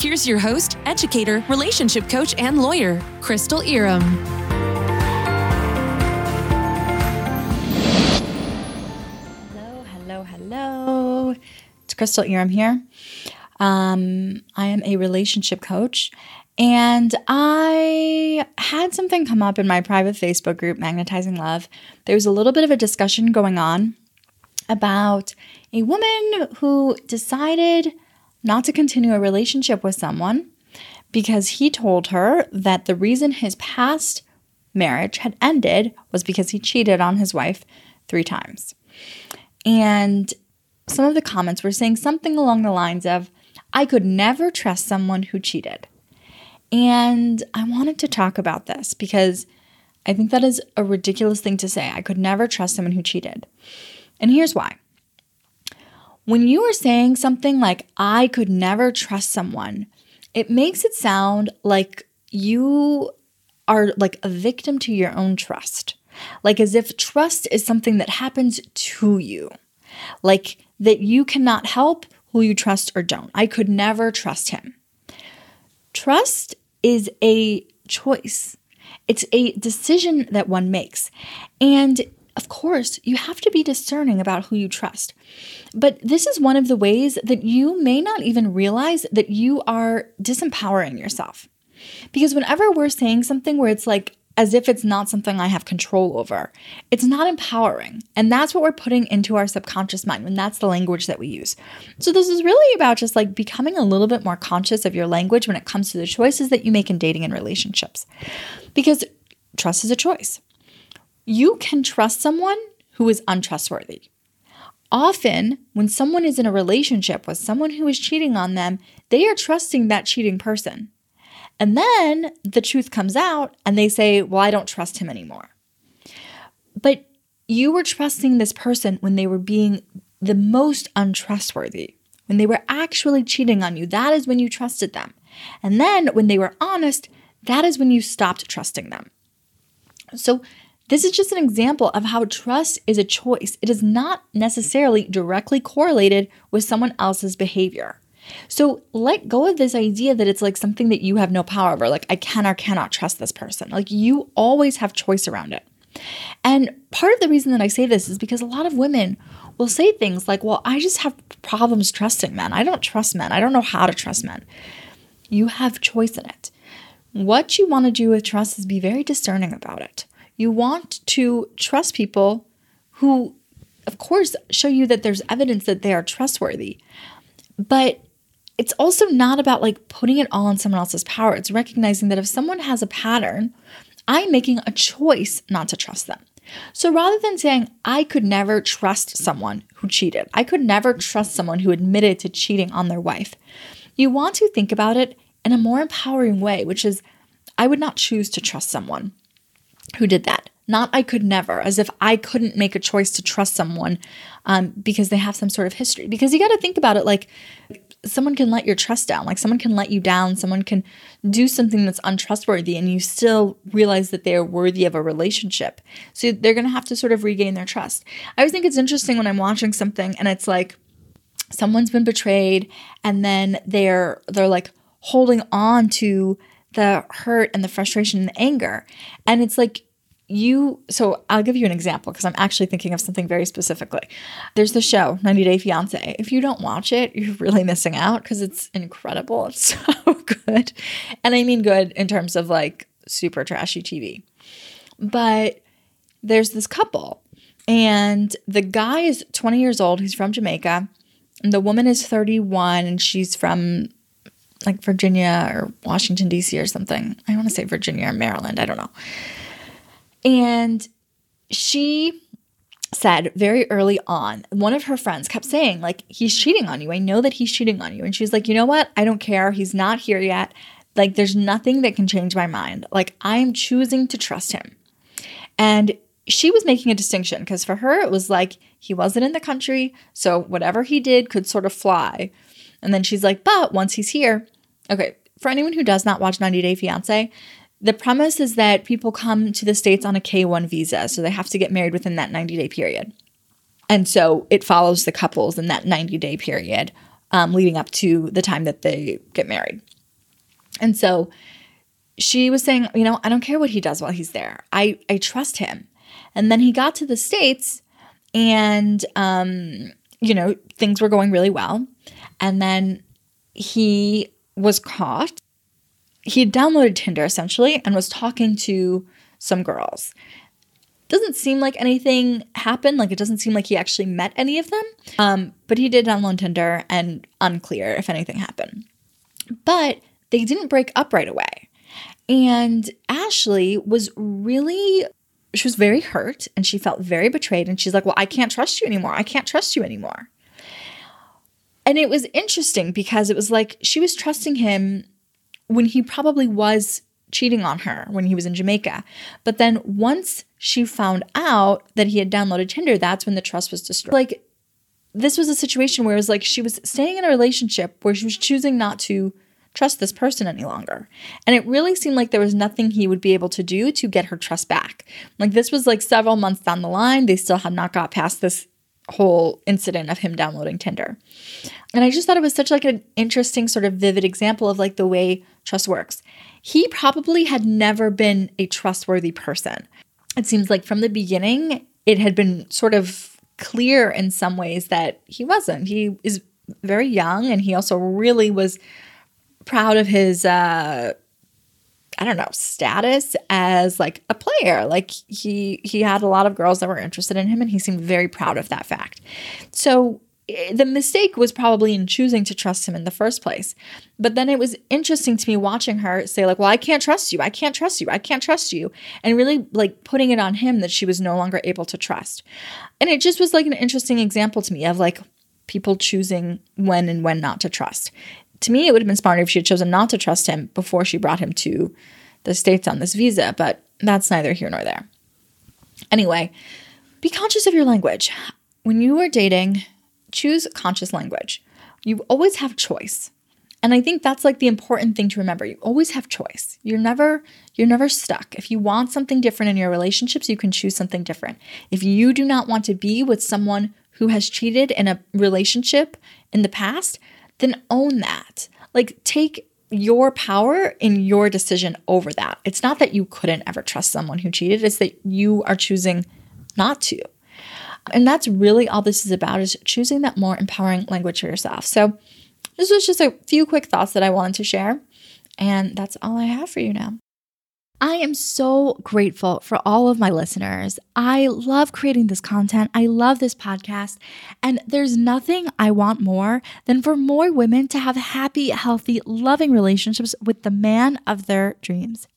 Here's your host, educator, relationship coach, and lawyer, Crystal Irom. Hello, hello, hello. It's Crystal Irom here. Um, I am a relationship coach, and I had something come up in my private Facebook group, Magnetizing Love. There was a little bit of a discussion going on about a woman who decided not to continue a relationship with someone because he told her that the reason his past marriage had ended was because he cheated on his wife three times. And some of the comments were saying something along the lines of, I could never trust someone who cheated. And I wanted to talk about this because I think that is a ridiculous thing to say. I could never trust someone who cheated. And here's why. When you are saying something like, I could never trust someone, it makes it sound like you are like a victim to your own trust. Like as if trust is something that happens to you. Like that you cannot help who you trust or don't. I could never trust him. Trust is a choice. It's a decision that one makes. And of course, you have to be discerning about who you trust. But this is one of the ways that you may not even realize that you are disempowering yourself. Because whenever we're saying something where it's like, as if it's not something I have control over. It's not empowering. And that's what we're putting into our subconscious mind when that's the language that we use. So, this is really about just like becoming a little bit more conscious of your language when it comes to the choices that you make in dating and relationships. Because trust is a choice. You can trust someone who is untrustworthy. Often, when someone is in a relationship with someone who is cheating on them, they are trusting that cheating person. And then the truth comes out and they say, Well, I don't trust him anymore. But you were trusting this person when they were being the most untrustworthy, when they were actually cheating on you. That is when you trusted them. And then when they were honest, that is when you stopped trusting them. So, this is just an example of how trust is a choice. It is not necessarily directly correlated with someone else's behavior. So let go of this idea that it's like something that you have no power over. Like, I can or cannot trust this person. Like, you always have choice around it. And part of the reason that I say this is because a lot of women will say things like, well, I just have problems trusting men. I don't trust men. I don't know how to trust men. You have choice in it. What you want to do with trust is be very discerning about it. You want to trust people who, of course, show you that there's evidence that they are trustworthy. But it's also not about like putting it all in someone else's power. It's recognizing that if someone has a pattern, I'm making a choice not to trust them. So rather than saying, I could never trust someone who cheated, I could never trust someone who admitted to cheating on their wife, you want to think about it in a more empowering way, which is, I would not choose to trust someone who did that. Not I could never, as if I couldn't make a choice to trust someone um, because they have some sort of history. Because you got to think about it like someone can let your trust down. Like someone can let you down. Someone can do something that's untrustworthy and you still realize that they are worthy of a relationship. So they're going to have to sort of regain their trust. I always think it's interesting when I'm watching something and it's like someone's been betrayed and then they're they're like holding on to the hurt and the frustration and the anger. And it's like you so I'll give you an example because I'm actually thinking of something very specifically. There's the show 90 Day Fiance. If you don't watch it, you're really missing out because it's incredible. It's so good. And I mean good in terms of like super trashy TV. But there's this couple and the guy is 20 years old, he's from Jamaica, and the woman is 31 and she's from like Virginia or Washington D.C. or something. I want to say Virginia or Maryland, I don't know and she said very early on, one of her friends kept saying, like, he's cheating on you. I know that he's cheating on you. And she's like, you know what? I don't care. He's not here yet. Like, there's nothing that can change my mind. Like, I'm choosing to trust him. And she was making a distinction because for her, it was like he wasn't in the country. So whatever he did could sort of fly. And then she's like, but once he's here, okay, for anyone who does not watch 90 Day Fiance, the premise is that people come to the States on a K 1 visa. So they have to get married within that 90 day period. And so it follows the couples in that 90 day period um, leading up to the time that they get married. And so she was saying, you know, I don't care what he does while he's there. I, I trust him. And then he got to the States and, um, you know, things were going really well. And then he was caught he downloaded Tinder essentially and was talking to some girls. Doesn't seem like anything happened. Like it doesn't seem like he actually met any of them. Um, but he did download Tinder and unclear if anything happened. But they didn't break up right away. And Ashley was really, she was very hurt and she felt very betrayed. And she's like, Well, I can't trust you anymore. I can't trust you anymore. And it was interesting because it was like she was trusting him when he probably was cheating on her when he was in Jamaica. But then once she found out that he had downloaded Tinder, that's when the trust was destroyed. Like, this was a situation where it was like she was staying in a relationship where she was choosing not to trust this person any longer. And it really seemed like there was nothing he would be able to do to get her trust back. Like, this was like several months down the line. They still had not got past this whole incident of him downloading Tinder. And I just thought it was such like an interesting sort of vivid example of like the way trust works. He probably had never been a trustworthy person. It seems like from the beginning it had been sort of clear in some ways that he wasn't. He is very young and he also really was proud of his uh I don't know, status as like a player. Like he he had a lot of girls that were interested in him and he seemed very proud of that fact. So eh, the mistake was probably in choosing to trust him in the first place. But then it was interesting to me watching her say like, "Well, I can't trust you. I can't trust you. I can't trust you." And really like putting it on him that she was no longer able to trust. And it just was like an interesting example to me of like people choosing when and when not to trust to me, it would have been smarter if she had chosen not to trust him before she brought him to the States on this visa, but that's neither here nor there. Anyway, be conscious of your language. When you are dating, choose conscious language. You always have choice. And I think that's like the important thing to remember. You always have choice. You're never you're never stuck. If you want something different in your relationships, you can choose something different. If you do not want to be with someone who has cheated in a relationship in the past, then own that. Like, take your power in your decision over that. It's not that you couldn't ever trust someone who cheated, it's that you are choosing not to. And that's really all this is about is choosing that more empowering language for yourself. So, this was just a few quick thoughts that I wanted to share. And that's all I have for you now. I am so grateful for all of my listeners. I love creating this content. I love this podcast. And there's nothing I want more than for more women to have happy, healthy, loving relationships with the man of their dreams.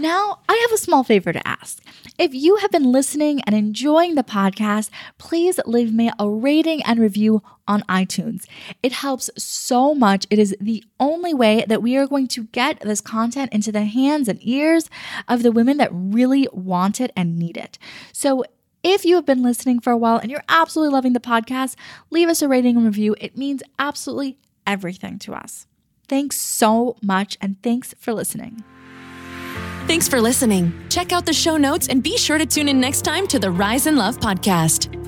Now, I have a small favor to ask. If you have been listening and enjoying the podcast, please leave me a rating and review on iTunes. It helps so much. It is the only way that we are going to get this content into the hands and ears of the women that really want it and need it. So, if you have been listening for a while and you're absolutely loving the podcast, leave us a rating and review. It means absolutely everything to us. Thanks so much, and thanks for listening. Thanks for listening. Check out the show notes and be sure to tune in next time to the Rise in Love podcast.